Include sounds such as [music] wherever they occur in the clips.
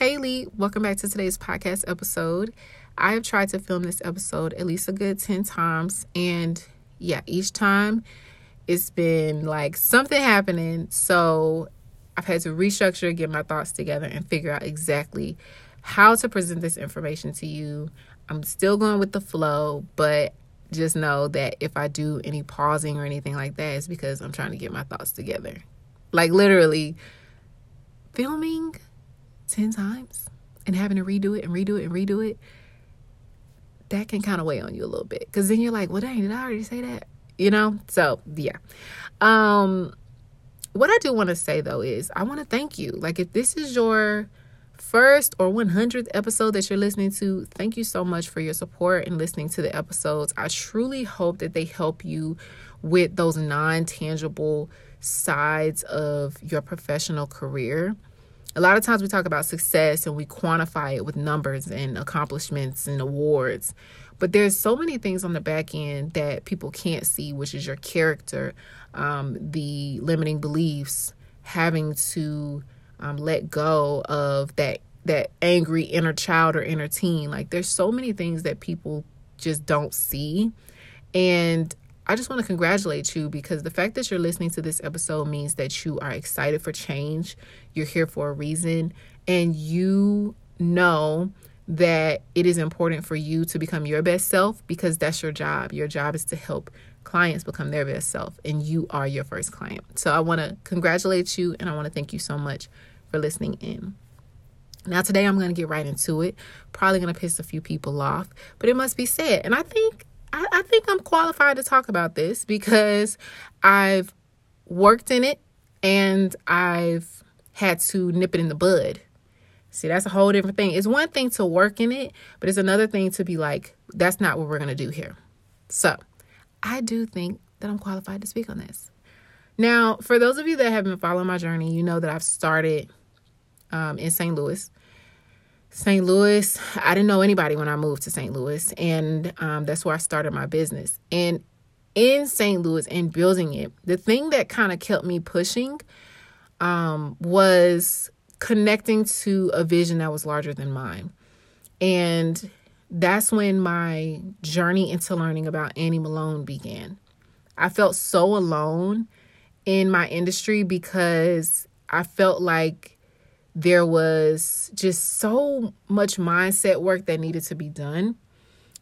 Haley, welcome back to today's podcast episode. I have tried to film this episode at least a good 10 times, and yeah, each time it's been like something happening. So I've had to restructure, get my thoughts together, and figure out exactly how to present this information to you. I'm still going with the flow, but just know that if I do any pausing or anything like that, it's because I'm trying to get my thoughts together. Like literally filming 10 times and having to redo it and redo it and redo it, that can kind of weigh on you a little bit. Cause then you're like, well, dang, did I already say that? You know? So yeah. Um, what I do want to say though is I want to thank you. Like if this is your first or 100th episode that you're listening to, thank you so much for your support and listening to the episodes. I truly hope that they help you with those non tangible sides of your professional career. A lot of times we talk about success and we quantify it with numbers and accomplishments and awards. But there's so many things on the back end that people can't see, which is your character, um, the limiting beliefs, having to um, let go of that that angry inner child or inner teen. Like there's so many things that people just don't see, and I just want to congratulate you because the fact that you're listening to this episode means that you are excited for change. You're here for a reason, and you know that it is important for you to become your best self because that's your job. Your job is to help clients become their best self, and you are your first client. So I want to congratulate you and I want to thank you so much for listening in. Now, today I'm going to get right into it. Probably going to piss a few people off, but it must be said. And I think I, I think I'm qualified to talk about this because I've worked in it and I've had to nip it in the bud. See, that's a whole different thing. It's one thing to work in it, but it's another thing to be like, that's not what we're going to do here. So, I do think that I'm qualified to speak on this. Now, for those of you that have been following my journey, you know that I've started um, in St. Louis. St. Louis, I didn't know anybody when I moved to St. Louis, and um, that's where I started my business. And in St. Louis and building it, the thing that kind of kept me pushing um, was connecting to a vision that was larger than mine. And that's when my journey into learning about Annie Malone began. I felt so alone in my industry because I felt like there was just so much mindset work that needed to be done.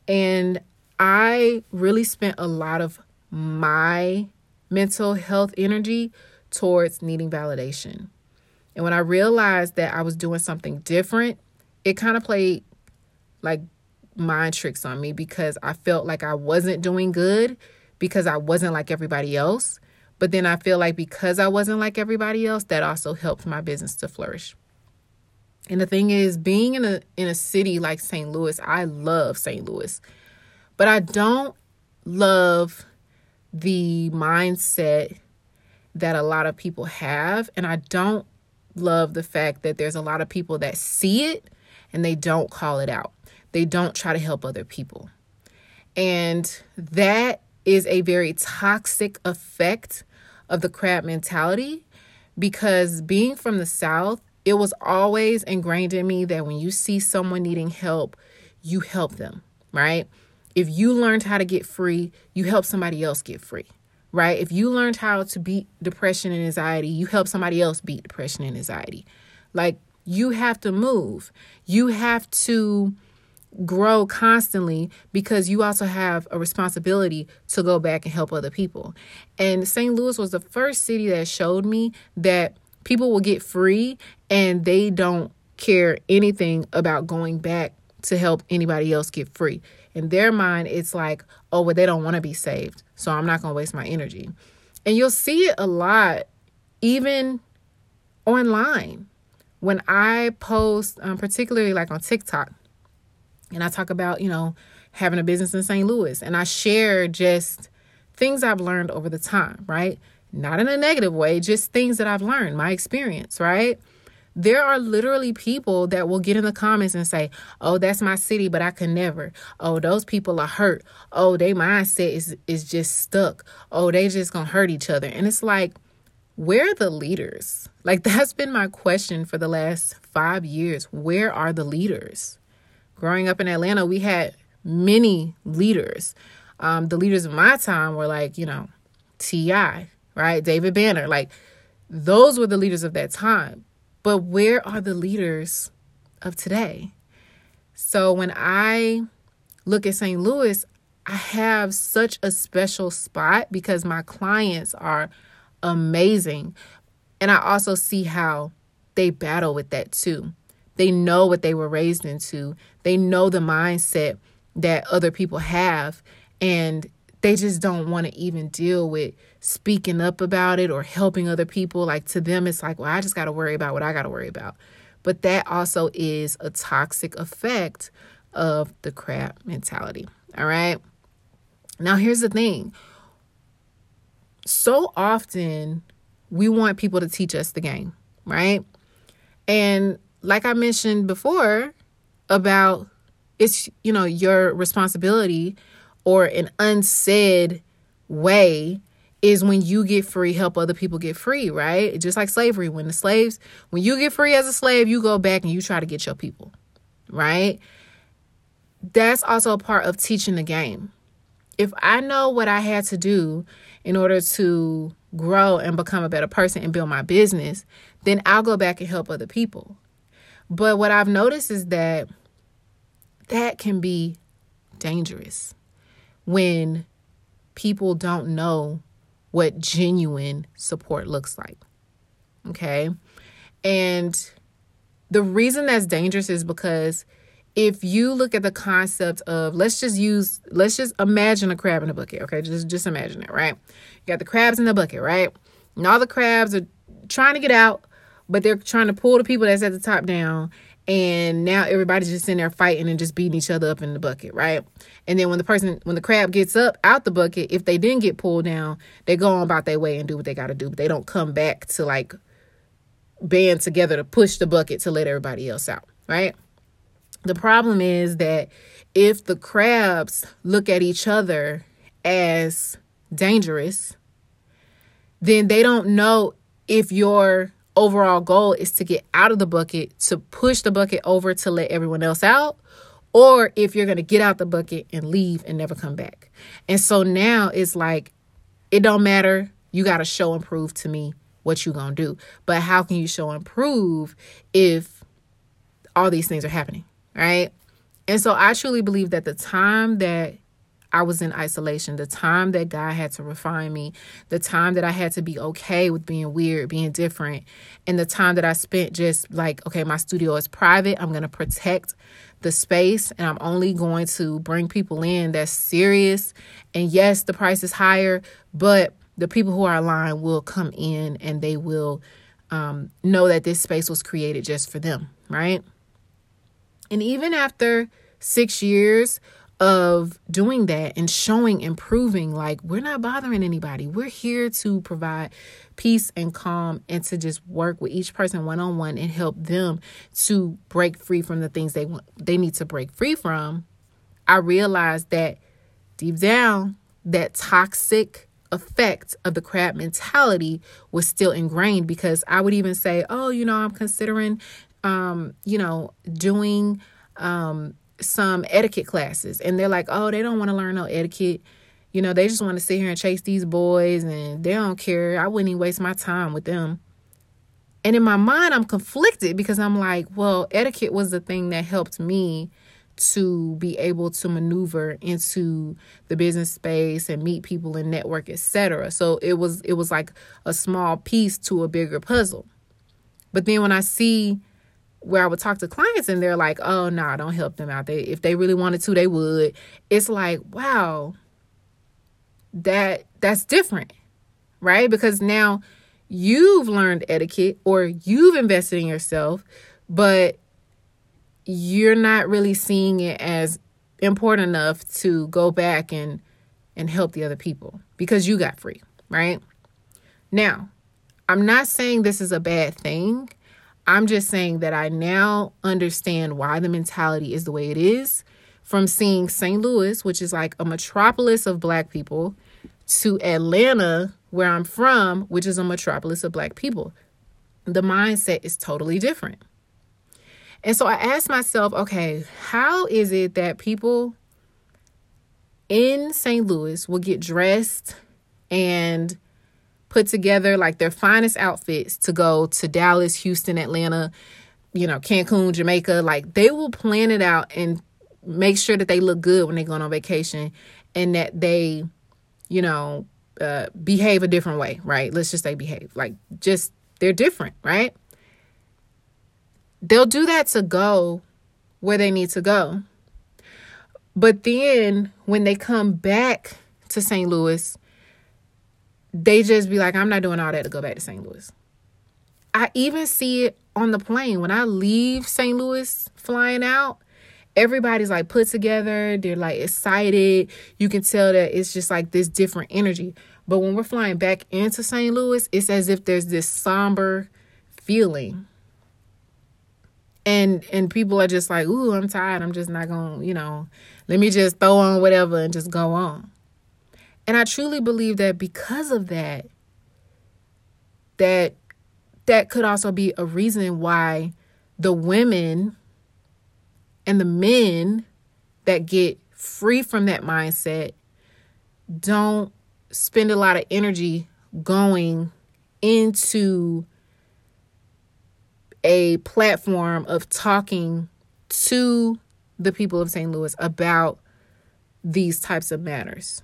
And I really spent a lot of my mental health energy towards needing validation. And when I realized that I was doing something different, it kind of played like mind tricks on me because I felt like I wasn't doing good because I wasn't like everybody else. But then I feel like because I wasn't like everybody else, that also helped my business to flourish. And the thing is, being in a in a city like St. Louis, I love St. Louis. But I don't love the mindset that a lot of people have, and I don't love the fact that there's a lot of people that see it and they don't call it out. They don't try to help other people. And that is a very toxic effect of the crab mentality because being from the South, it was always ingrained in me that when you see someone needing help, you help them, right? If you learned how to get free, you help somebody else get free, right? If you learned how to beat depression and anxiety, you help somebody else beat depression and anxiety. Like you have to move. You have to grow constantly because you also have a responsibility to go back and help other people. And St. Louis was the first city that showed me that people will get free and they don't care anything about going back to help anybody else get free. In their mind, it's like, oh, well, they don't want to be saved. So I'm not going to waste my energy. And you'll see it a lot, even online. When I post, um, particularly like on TikTok, and I talk about, you know, having a business in St. Louis. And I share just things I've learned over the time, right? Not in a negative way, just things that I've learned, my experience, right? There are literally people that will get in the comments and say, "Oh, that's my city, but I can never." "Oh, those people are hurt." "Oh, their mindset is is just stuck." "Oh, they just going to hurt each other." And it's like where are the leaders? Like, [laughs] that's been my question for the last five years. Where are the leaders? Growing up in Atlanta, we had many leaders. Um, the leaders of my time were like, you know, T.I., right? David Banner. Like, those were the leaders of that time. But where are the leaders of today? So when I look at St. Louis, I have such a special spot because my clients are amazing. And I also see how they battle with that too. They know what they were raised into, they know the mindset that other people have, and they just don't want to even deal with speaking up about it or helping other people. Like to them, it's like, well, I just got to worry about what I got to worry about. But that also is a toxic effect of the crab mentality. All right. Now, here's the thing so often we want people to teach us the game, right? And like I mentioned before about it's, you know, your responsibility or an unsaid way is when you get free, help other people get free, right? Just like slavery. When the slaves, when you get free as a slave, you go back and you try to get your people, right? That's also a part of teaching the game. If I know what I had to do in order to grow and become a better person and build my business, then I'll go back and help other people. But what I've noticed is that that can be dangerous when people don't know what genuine support looks like. Okay. And the reason that's dangerous is because if you look at the concept of let's just use let's just imagine a crab in a bucket okay just just imagine it right you got the crabs in the bucket right and all the crabs are trying to get out but they're trying to pull the people that's at the top down and now everybody's just in there fighting and just beating each other up in the bucket, right? And then when the person, when the crab gets up out the bucket, if they didn't get pulled down, they go on about their way and do what they got to do, but they don't come back to like band together to push the bucket to let everybody else out, right? The problem is that if the crabs look at each other as dangerous, then they don't know if you're overall goal is to get out of the bucket, to push the bucket over to let everyone else out, or if you're going to get out the bucket and leave and never come back. And so now it's like, it don't matter. You got to show and prove to me what you going to do. But how can you show and prove if all these things are happening, right? And so I truly believe that the time that I was in isolation, the time that God had to refine me, the time that I had to be okay with being weird, being different, and the time that I spent just like, okay, my studio is private. I'm going to protect the space and I'm only going to bring people in that's serious. And yes, the price is higher, but the people who are aligned will come in and they will um, know that this space was created just for them, right? And even after six years, of doing that and showing and proving like we're not bothering anybody. We're here to provide peace and calm and to just work with each person one on one and help them to break free from the things they want they need to break free from. I realized that deep down that toxic effect of the crab mentality was still ingrained because I would even say, "Oh, you know, I'm considering um, you know, doing um some etiquette classes and they're like, oh, they don't want to learn no etiquette. You know, they just want to sit here and chase these boys and they don't care. I wouldn't even waste my time with them. And in my mind, I'm conflicted because I'm like, well, etiquette was the thing that helped me to be able to maneuver into the business space and meet people and network, etc. So it was it was like a small piece to a bigger puzzle. But then when I see where I would talk to clients and they're like, "Oh no, nah, don't help them out. They if they really wanted to, they would." It's like, wow, that that's different, right? Because now you've learned etiquette or you've invested in yourself, but you're not really seeing it as important enough to go back and and help the other people because you got free, right? Now, I'm not saying this is a bad thing I'm just saying that I now understand why the mentality is the way it is from seeing St. Louis, which is like a metropolis of black people, to Atlanta, where I'm from, which is a metropolis of black people, the mindset is totally different. And so I asked myself, okay, how is it that people in St. Louis will get dressed and put together like their finest outfits to go to Dallas, Houston, Atlanta, you know, Cancun, Jamaica. Like they will plan it out and make sure that they look good when they're going on vacation and that they, you know, uh, behave a different way, right? Let's just say behave. Like just they're different, right? They'll do that to go where they need to go. But then when they come back to St. Louis, they just be like, I'm not doing all that to go back to St. Louis. I even see it on the plane. When I leave St. Louis flying out, everybody's like put together. They're like excited. You can tell that it's just like this different energy. But when we're flying back into St. Louis, it's as if there's this somber feeling. And and people are just like, "Ooh, I'm tired. I'm just not to you know, let me just throw on whatever and just go on." And I truly believe that because of that, that that could also be a reason why the women and the men that get free from that mindset don't spend a lot of energy going into a platform of talking to the people of St. Louis about these types of matters.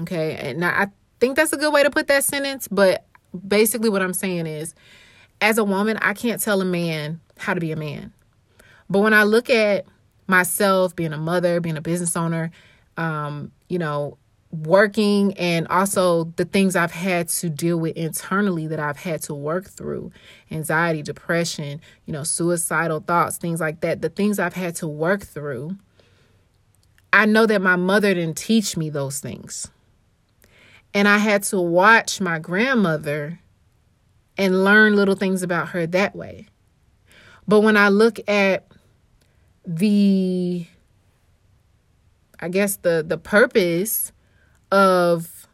Okay. And I think that's a good way to put that sentence, but basically what I'm saying is as a woman, I can't tell a man how to be a man. But when I look at myself being a mother, being a business owner, um, you know, working and also the things I've had to deal with internally that I've had to work through anxiety, depression, you know, suicidal thoughts, things like that. The things I've had to work through. I know that my mother didn't teach me those things. And I had to watch my grandmother and learn little things about her that way. But when I look at the I guess the the purpose of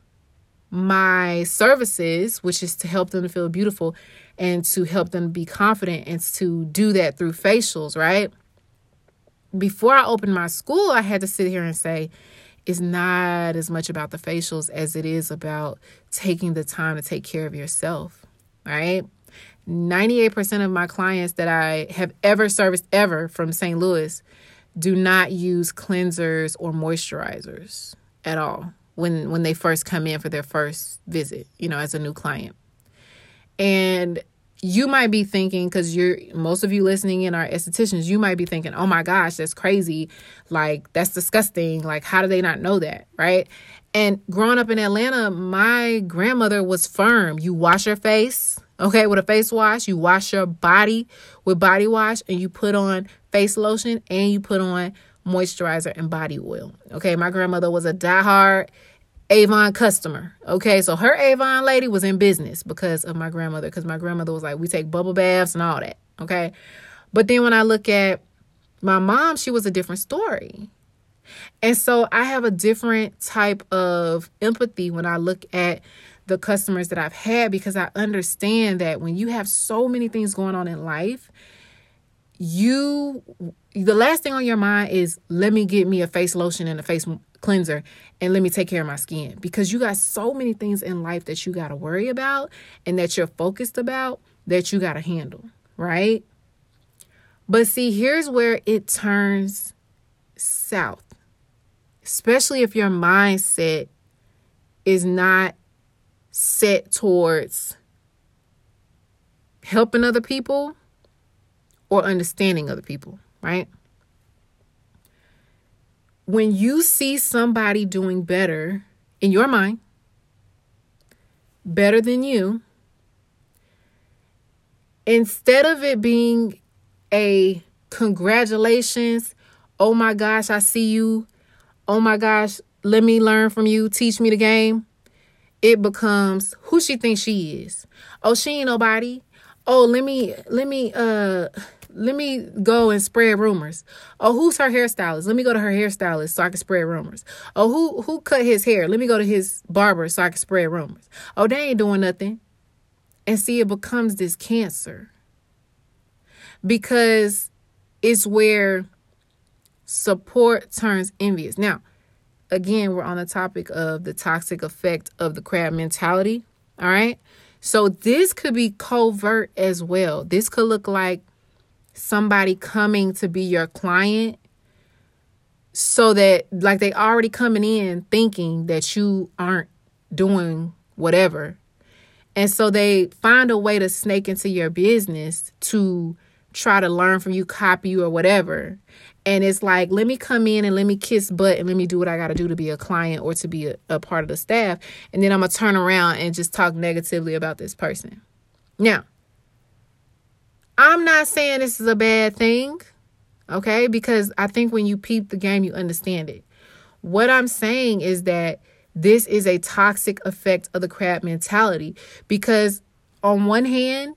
my services, which is to help them feel beautiful and to help them be confident and to do that through facials, right? Before I opened my school, I had to sit here and say, is not as much about the facials as it is about taking the time to take care of yourself, right? 98% of my clients that I have ever serviced ever from St. Louis do not use cleansers or moisturizers at all when when they first come in for their first visit, you know, as a new client. And you might be thinking because you're most of you listening in are estheticians you might be thinking oh my gosh that's crazy. Like that's disgusting. Like how do they not know that? Right? And growing up in atlanta my grandmother was firm. You wash your face okay with a face wash. You wash your body with body wash and you put on face lotion and you put on moisturizer and body oil okay? My grandmother was a diehard Avon customer. Okay, so her Avon lady was in business because of my grandmother, because my grandmother was like, we take bubble baths and all that. Okay, but then when I look at my mom, she was a different story. And so I have a different type of empathy when I look at the customers that I've had because I understand that when you have so many things going on in life, you the last thing on your mind is let me get me a face lotion and a face cleanser and let me take care of my skin because you got so many things in life that you got to worry about and that you're focused about that you got to handle, right? But see, here's where it turns south. Especially if your mindset is not set towards helping other people or understanding other people, right? when you see somebody doing better in your mind, better than you, instead of it being a congratulations, oh my gosh, I see you, oh my gosh, let me learn from you, teach me the game, it becomes who she thinks she is. Oh, she ain't nobody. Oh, let me let me uh let me go and spread rumors. Oh, who's her hairstylist? Let me go to her hairstylist so I can spread rumors. Oh, who who cut his hair? Let me go to his barber so I can spread rumors. Oh, they ain't doing nothing. And see, it becomes this cancer because it's where support turns envious. Now, again, we're on the topic of the toxic effect of the crab mentality. All right. So this could be covert as well. This could look like somebody coming to be your client so that like they already coming in thinking that you aren't doing whatever. And so they find a way to snake into your business to try to learn from you, copy you or whatever. And it's like, let me come in and let me kiss butt and let me do what I got to do to be a client or to be a, a part of the staff. And then I'm going to turn around and just talk negatively about this person. Now, I'm not saying this is a bad thing, okay? Because I think when you peep the game, you understand it. What I'm saying is that this is a toxic effect of the crab mentality because, on one hand,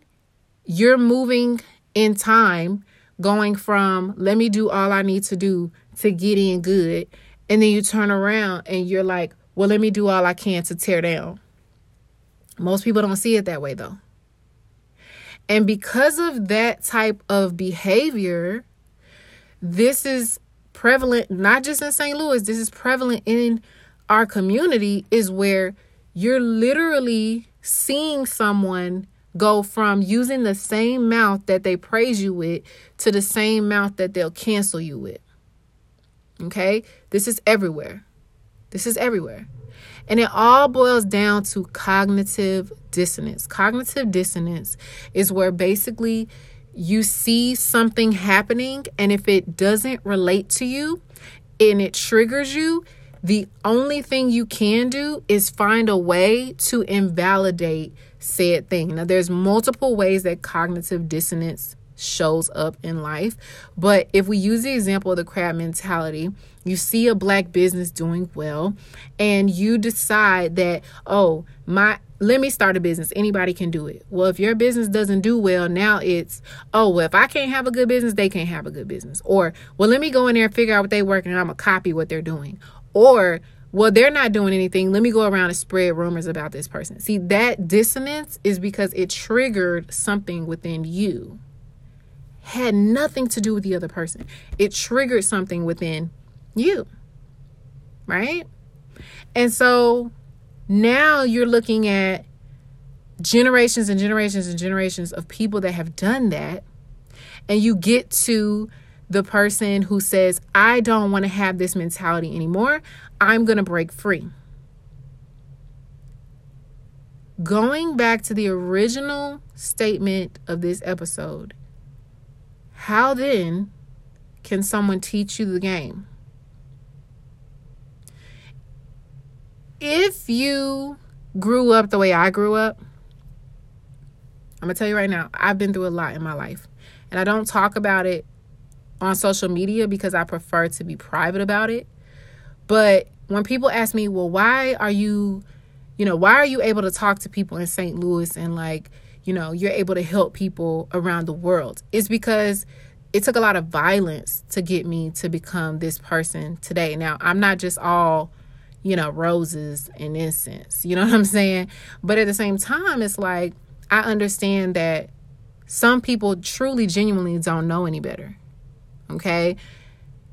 you're moving in time going from let me do all I need to do to get in good. And then you turn around and you're like, well, let me do all I can to tear down. Most people don't see it that way though. And because of that type of behavior, this is prevalent not just in St. Louis, this is prevalent in our community, is where you're literally seeing someone go from using the same mouth that they praise you with to the same mouth that they'll cancel you with. Okay? This is everywhere. This is everywhere. And it all boils down to cognitive dissonance. Cognitive dissonance is where basically you see something happening, and if it doesn't relate to you and it triggers you, the only thing you can do is find a way to invalidate said thing. Now, there's multiple ways that cognitive dissonance shows up in life, but if we use the example of the crab mentality, you see a black business doing well, and you decide that, oh, my let me start a business. Anybody can do it. Well, if your business doesn't do well, now it's, oh, well, if I can't have a good business, they can't have a good business. Or, well, let me go in there and figure out what they work and I'm to copy what they're doing. Or, well, they're not doing anything. Let me go around and spread rumors about this person. See, that dissonance is because it triggered something within you. Had nothing to do with the other person. It triggered something within you. Right? And so now you're looking at generations and generations and generations of people that have done that. And you get to the person who says, I don't want to have this mentality anymore. I'm going to break free. Going back to the original statement of this episode, how then can someone teach you the game? If you grew up the way I grew up, I'm going to tell you right now, I've been through a lot in my life. And I don't talk about it on social media because I prefer to be private about it. But when people ask me, well, why are you, you know, why are you able to talk to people in St. Louis and like, you know, you're able to help people around the world? It's because it took a lot of violence to get me to become this person today. Now, I'm not just all, you know, roses and incense, you know [laughs] what I'm saying? But at the same time, it's like, I understand that some people truly, genuinely don't know any better. Okay.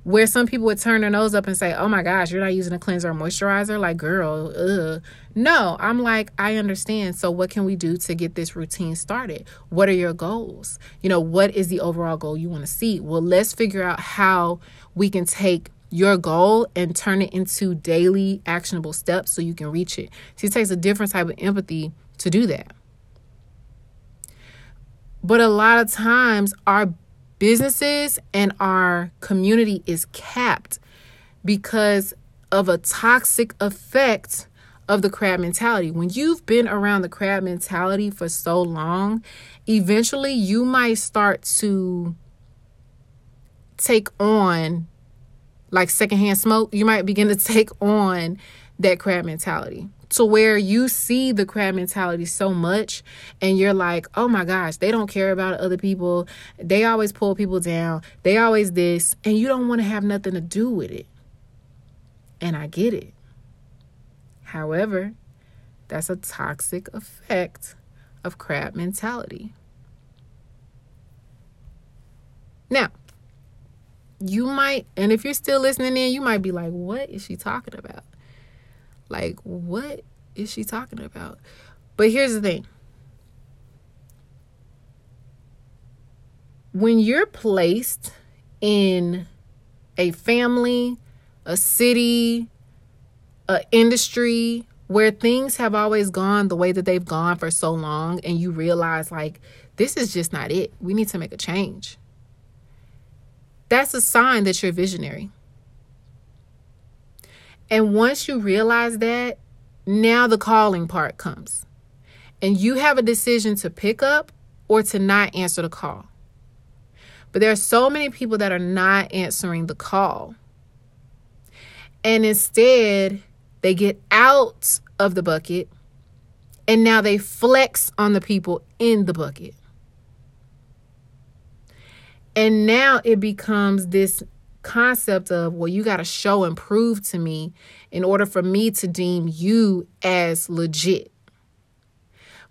Where some people would turn their nose up and say, Oh my gosh, you're not using a cleanser or moisturizer? Like, girl, ugh. No, I'm like, I understand. So, what can we do to get this routine started? What are your goals? You know, what is the overall goal you want to see? Well, let's figure out how we can take your goal and turn it into daily actionable steps so you can reach it. See, it takes a different type of empathy to do that. But a lot of times, our businesses and our community is capped because of a toxic effect of the crab mentality. When you've been around the crab mentality for so long, eventually you might start to take on like secondhand smoke. You might begin to [laughs] take on that crab mentality. to where you see the crab mentality so much and you're like, oh my gosh, they don't care about other people. They always pull people down. They always this. And you don't want to have nothing to do with it. And I get it. However, that's a toxic effect of crab mentality. Now, you might, and if you're still listening in, you might be like, what is she talking about? Like, what is she talking about? But here's the thing when you're placed in a family, a city, a industry where things have always gone the way that they've gone for so long and you realize like this is just not it. We need to make a change. That's a sign that you're visionary. And once you realize that, now the calling part comes. And you have a decision to pick up or to not answer the call. But there are so many people that are not answering the call. And instead, they get out of the bucket and now they flex on the people in the bucket. And now it becomes this concept of, well, you got to show and prove to me in order for me to deem you as legit.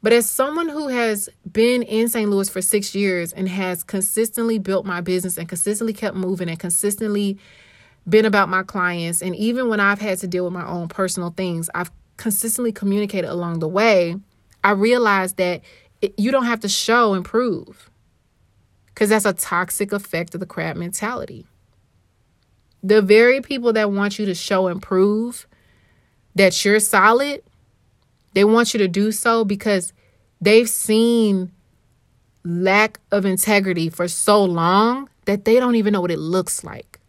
But as someone who has been in St. Louis for six years and has consistently built my business and consistently kept moving and consistently been about my clients, and even when I've had to deal with my own personal things, I've consistently communicated along the way. I realized that it, you don't have to show and prove because that's a toxic effect of the crab mentality. The very people that want you to show and prove that you're solid, they want you to do so because they've seen lack of integrity for so long that they don't even know what it looks like.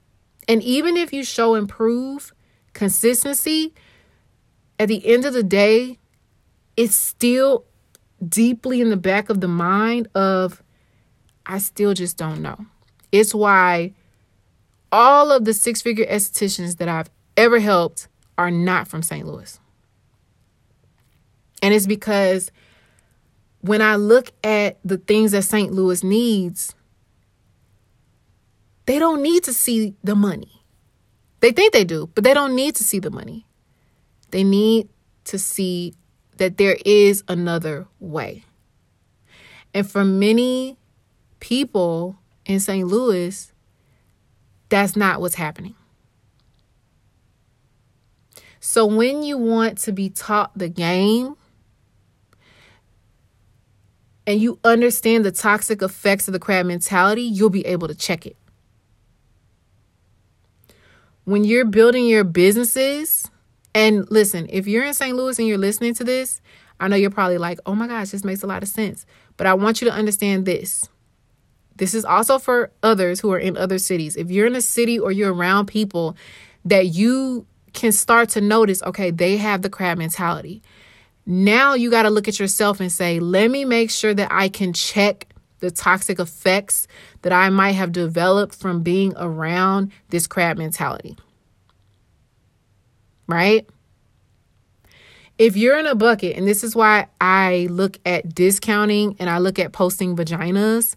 And even if you show and prove consistency, at the end of the day, it's still deeply in the back of the mind of I still just don't know. It's why all of the six figure estheticians that I've ever helped are not from St. Louis. And it's because when I look at the things that St. Louis needs, they don't need to see the money. They think they do, but they don't need to see the money. They need to see that there is another way. And for many people in St. Louis, that's not what's happening. So when you want to be taught the game and you understand the toxic effects of the crab mentality, you'll be able to check it. When you're building your businesses, and listen, if you're in St. Louis and you're listening to this, I know you're probably like, oh my gosh, this makes a lot of sense. But I want you to understand this this is also for others who are in other cities. If you're in a city or you're around people that you can start to notice, okay, they have the crab mentality. Now you got to look at yourself and say, let me make sure that I can check the toxic effects that I might have developed from being around this crab mentality. Right? If you're in a bucket, and this is why I look at discounting and I look at posting vaginas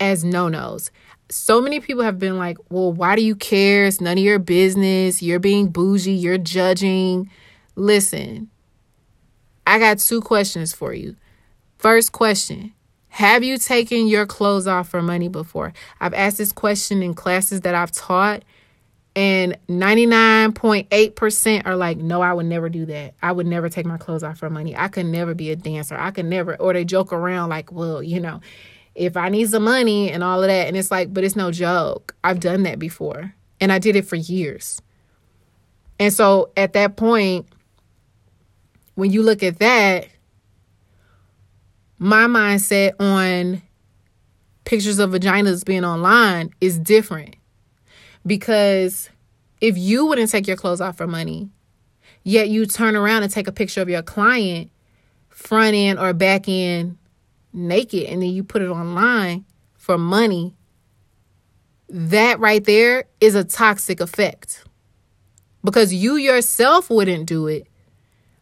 as no nos. So many people have been like, well, why do you care? It's none of your business. You're being bougie. You're judging. Listen, I got two questions for you. First question Have you taken your clothes off for money before? I've asked this question in classes that I've taught, and 99.8% are like, no, I would never do that. I would never take my clothes off for money. I could never be a dancer. I could never, or they joke around like, well, you know, if I need some money and all of that. And it's like, but it's no joke. I've done that before and I did it for years. And so at that point, when you look at that, my mindset on pictures of vaginas being online is different. Because if you wouldn't take your clothes off for money, yet you turn around and take a picture of your client, front end or back end, naked and then you put it online for money, that right there is a toxic effect. Because you yourself wouldn't do it,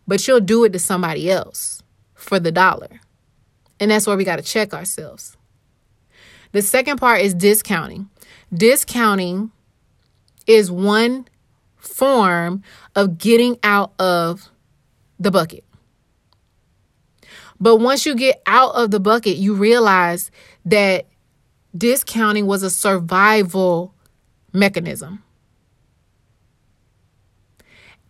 but you'll do it to somebody else for the dollar. And that's where we got to check ourselves. The second part is discounting. Discounting is one form of getting out of the bucket. But once you get out of the bucket, you realize that discounting was a survival mechanism.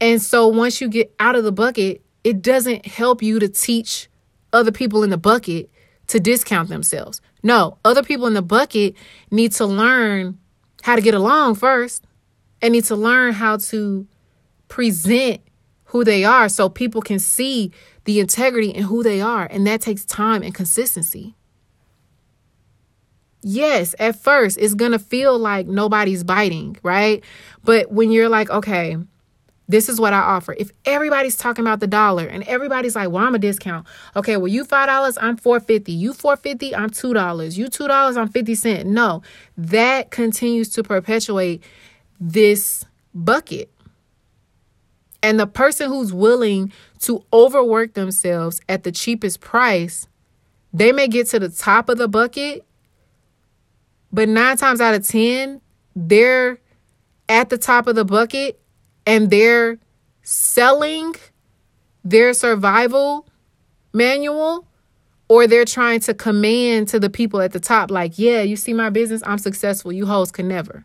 And so once you get out of the bucket, it doesn't help you to teach other people in the bucket to discount themselves. No, other people in the bucket need to learn how to get along first and need to learn how to present who they are so people can see the integrity in who they are. And that takes time and consistency. Yes, at first it's going to feel like nobody's biting, right? But when you're like, okay, this is what I offer. If everybody's talking about the dollar and everybody's like, well, I'm a discount. Okay, well, you $5, I'm 450. You 450, I'm $2. You $2, I'm 50 cent. No, that continues to perpetuate this bucket. And the person who's willing to overwork themselves at the cheapest price, they may get to the top of the bucket, but nine times out of 10, they're at the top of the bucket and they're selling their survival manual or they're trying to command to the people at the top like yeah you see my business? I'm successful. You hoes can never.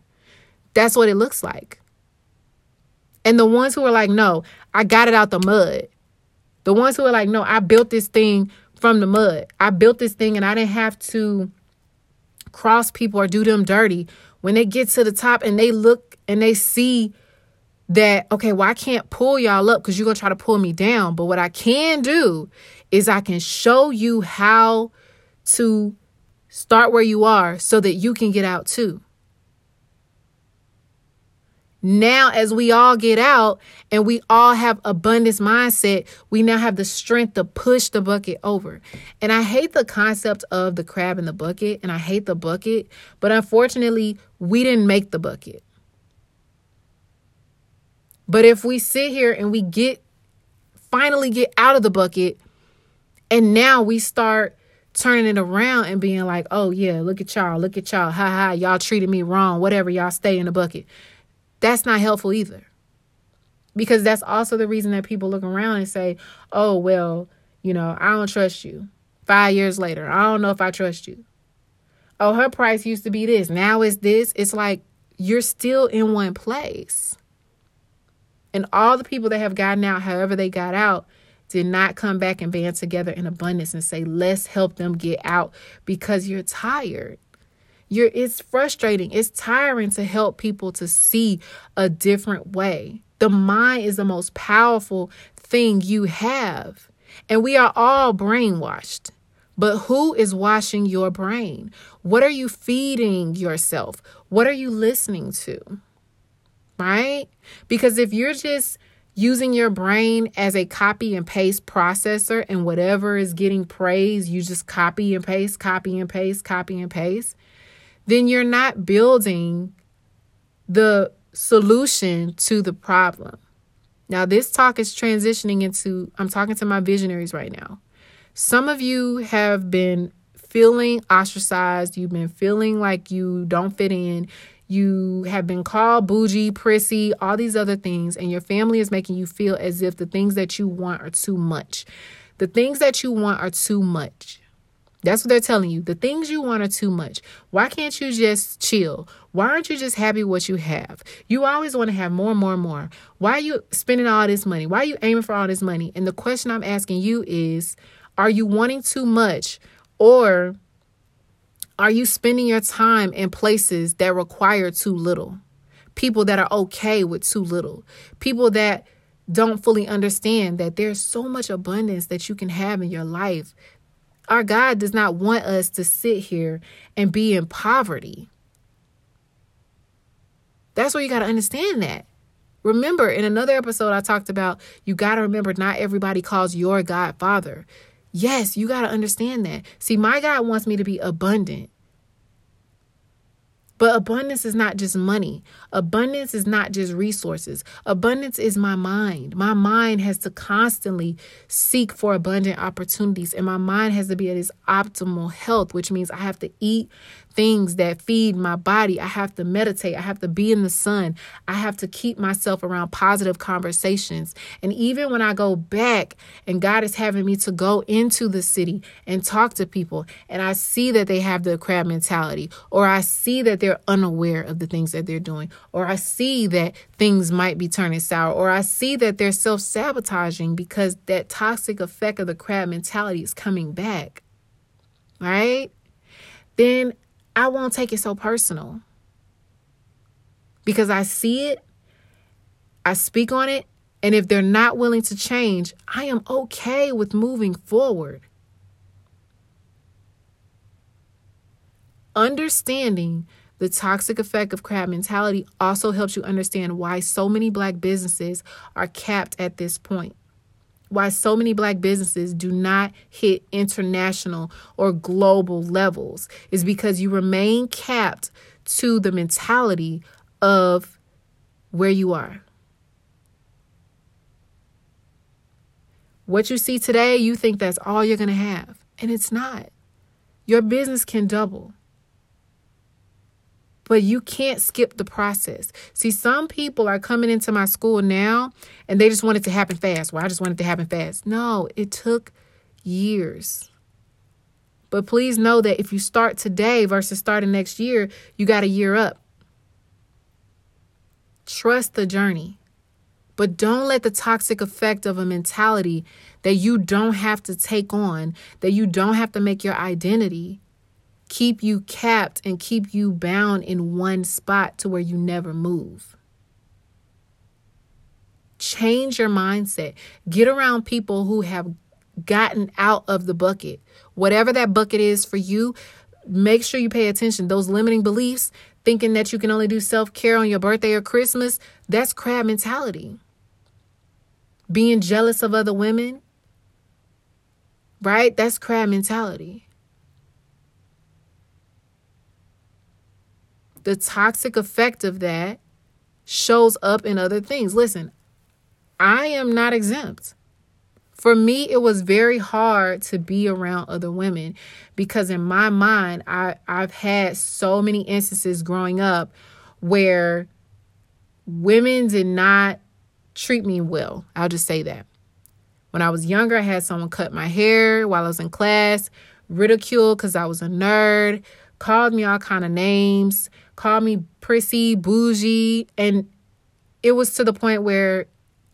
That's what it looks like and the ones who are like no i got it out the mud. The ones who are like no i built this thing from the mud. I built this thing and i didn't have to cross people or do them dirty. When they get to the top and they look and they see that okay well i can't pull y'all up because you're gonna try to pull me down. But what i can do is i can show you how to start where you are so that you can get out too now as we all get out and we all have abundance mindset we now have the strength to push the bucket over and i hate the concept of the crab in the bucket and i hate the bucket but unfortunately we didn't make the bucket but if we sit here and we get finally get out of the bucket and now we start turning it around and being like, oh yeah, look at y'all, look at y'all, ha ha, y'all treated me wrong, whatever, y'all stay in the bucket. That's not helpful either. Because that's also the reason that people look around and say, oh, well, you know, I don't trust you. Five years later, I don't know if I trust you. Oh, her price used to be this. Now it's this. It's like you're still in one place. And all the people that have gotten out, however they got out, did not come back and band together in abundance and say, let's help them get out because you're tired. You're it's frustrating. It's tiring to help people to see a different way. The mind is the most powerful thing you have. And we are all brainwashed. But who is washing your brain? What are you feeding yourself? What are you listening to? right? Because if you're just using your brain as a copy and paste processor and whatever is getting praise, you just copy and paste, copy and paste, copy and paste, then you're not building the solution to the problem. Now, this talk is transitioning into, I'm talking to my visionaries right now. Some of you have been feeling ostracized, you've been feeling like you don't fit in, you have been called bougie, prissy, all these other things, and your family is making you feel as if the things that you want are too much. The things that you want are too much. That's what they're telling you. The things you want are too much. Why can't you just chill? Why aren't you just happy with what you have? You always want to have more, more, more. Why are you spending all this money? Why are you aiming for all this money? And the question I'm asking you is are you wanting too much or are you spending your time in places that require too little? People that are okay with too little. People that don't fully understand that there's so much abundance that you can have in your life. Our God does not want us to sit here and be in poverty. That's where you got to understand that. Remember, in another episode, I talked about you got to remember not everybody calls your God Father. Yes, you got to understand that. See, my God wants me to be abundant. But abundance is not just money. Abundance is not just resources. Abundance is my mind. My mind has to constantly seek for abundant opportunities, and my mind has to be at its optimal health, which means I have to eat things that feed my body. I have to meditate. I have to be in the sun. I have to keep myself around positive conversations. And even when I go back and God is having me to go into the city and talk to people, and I see that they have the crab mentality, or I see that they're unaware of the things that they're doing, or I see that things might be turning sour, or I see that they're self sabotaging because that toxic effect of the crab mentality is coming back, right? Then I won't take it so personal because I see it, I speak on it, and if they're not willing to change, I am okay with moving forward. Understanding the toxic effect of crab mentality also helps you understand why so many black businesses are capped at this point why so many black businesses do not hit international or global levels is because you remain capped to the mentality of where you are. What you see today, you think that's all you're going to have, and it's not. Your business can double but you can't skip the process. See, some people are coming into my school now and they just want it to happen fast. Well, I just want it to happen fast. No, it took years. But please know that if you start today versus starting next year, you got a year up. Trust the journey. But don't let the toxic effect of a mentality that you don't have to take on, that you don't have to make your identity, keep you capped and keep you bound in one spot to where you never move. Change your mindset. Get around people who have gotten out of the bucket. Whatever that bucket is for you, make sure you pay attention. Those limiting beliefs, thinking that you can only do self care on your birthday or Christmas, that's crab mentality. Being jealous of other women, right? That's crab mentality. The toxic effect of that shows up in other things. Listen, I am not exempt. For me, it was very hard to be around other women because in my mind, I, I've had so many instances growing up where women did not treat me well. I'll just say that. When I was younger, I had someone cut my hair while I was in class, ridiculed because I was a nerd, called me all kind of names, called me prissy, bougie, and it was to the point where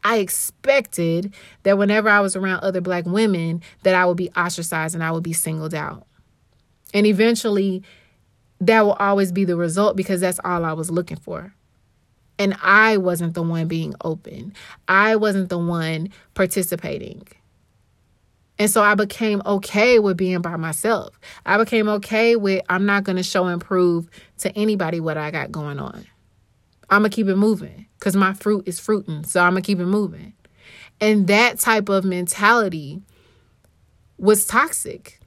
I expected that whenever I was around other black women that I would be ostracized and I would be singled out. And eventually that will always be the result because that's all I was looking for. And I wasn't the one being open. I wasn't the one participating. And so I became okay with being by myself. I became okay with I'm not going to show and prove to anybody what I got going on. I'm going to keep it moving because my fruit is fruiting. So I'm going to keep it moving. And that type of mentality was toxic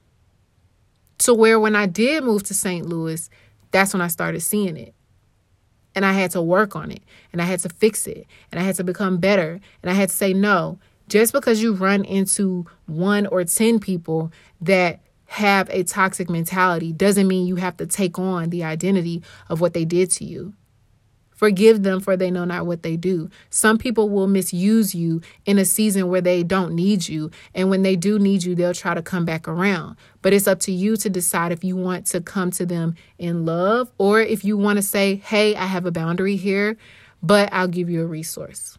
to where when I did move to St. Louis, that's when I started seeing it. And I had to work on it and I had to fix it and I had to become better and I had to say no just because you run into one or 10 people that have a toxic mentality doesn't mean you have to take on the identity of what they did to you. Forgive them for they know not what they do. Some people will misuse you in a season where they don't need you. And when they do need you, they'll try to come back around. But it's up to you to decide if you want to come to them in love or if you want to say, hey, I have a boundary here, but I'll give you a resource.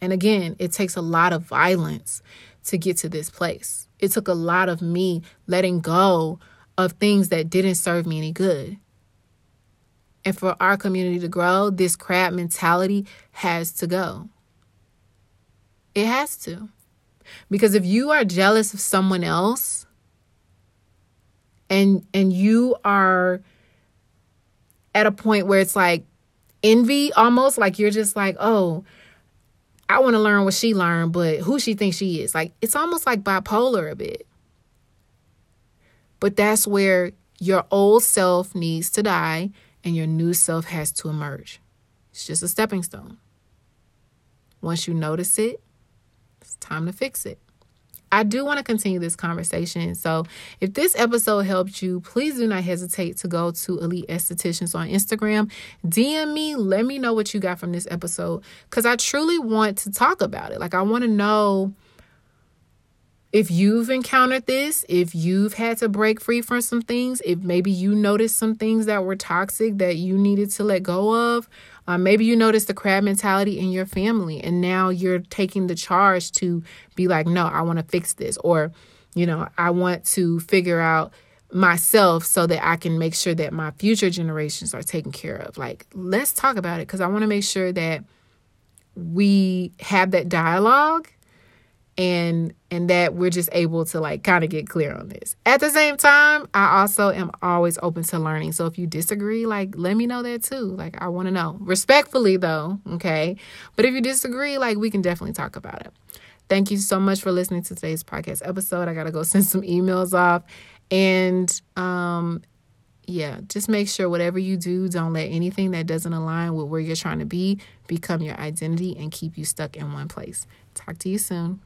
And again, it takes a lot of violence to get to this place. It took a lot of me letting go of things that didn't serve me any good. And for our community to grow, this crab mentality has to go. It has to. Because if you are jealous of someone else and and you are at a point where it's like envy almost like you're just like, "Oh, I want to learn what she learned, but who she thinks she is. Like it's almost like bipolar a bit. But that's where Your old self needs to die and your new self has to emerge. It's just a stepping stone. Once you notice it, it's time to fix it. I do want to continue this conversation. So, if this episode helped you, please do not hesitate to go to Elite Estheticians on Instagram. DM me, let me know what you got from this episode because I truly want to talk about it. Like, I want to know if you've encountered this, if you've had to break free from some things, if maybe you noticed some things that were toxic that you needed to let go of, uh, maybe you noticed the crab mentality in your family and now you're taking the charge to be like, no, I want to fix this, or, you know, I want to figure out myself so that I can make sure that my future generations are taken care of. Like, let's talk about it because I want to make sure that we have that dialogue and and that we're just able to like kind of get clear on this. At the same time, I also am always open to learning. So if you disagree, like let me know that too. Like I want to know. Respectfully though, okay? But if you disagree, like we can definitely talk about it. Thank you so much for listening to today's podcast episode. I got to go [laughs] send some emails off and um yeah, just make sure whatever you do, don't let anything that doesn't align with where you're trying to be become your identity and keep you stuck in one place. Talk to you soon.